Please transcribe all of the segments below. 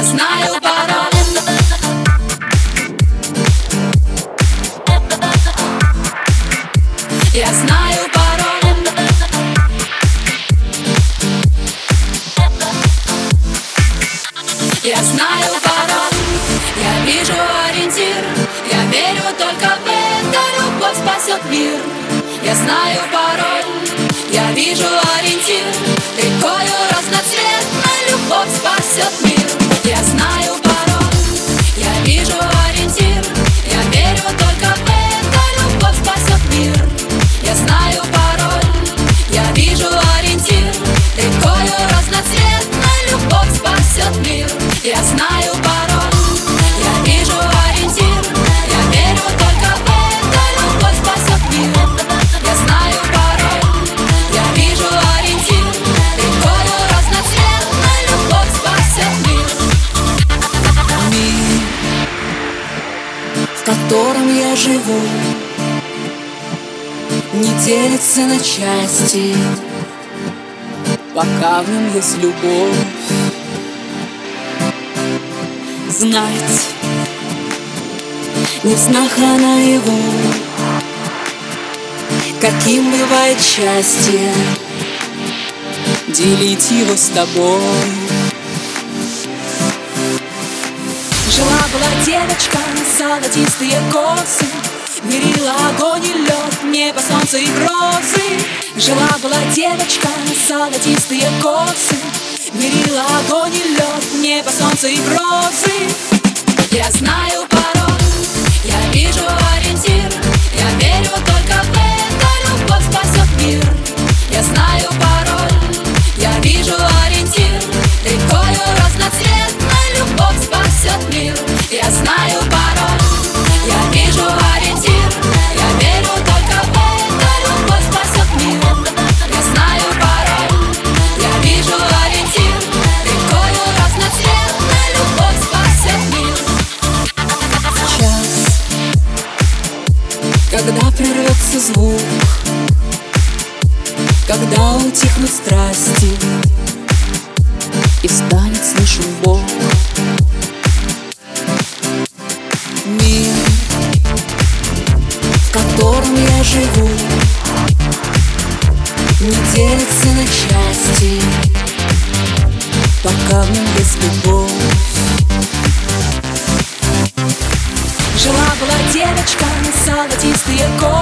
Я знаю, пароль. Я знаю пароль. Я знаю пароль. Я вижу ориентир. Я верю только в это. Любовь спасет мир. Я знаю пароль. Я вижу ориентир. Ты кою разноцветна Любовь спасет мир. В котором я живу Не делится на части. Пока в нем есть любовь. Знать не в снах, а наяву Каким бывает счастье. Делить его с тобой Жила-была девочка, золотистые косы Мерила огонь и лед, небо, солнце и грозы. Жила-была девочка, золотистые косы Мерила огонь и лед, небо, солнце и грозы. Я знаю пароль, я вижу ориентир Я верю прервется звук Когда утихнут страсти И станет слышен Бог Мир, в котором я живу Не делится на части Пока в нем есть любовь. Жила-была девочка, золотистые косы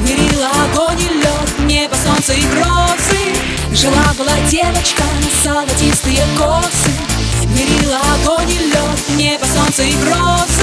Мерила огонь и лед, небо, солнце и грозы. Жила-была девочка, золотистые косы. Мерила огонь и лед, небо, солнце и грозы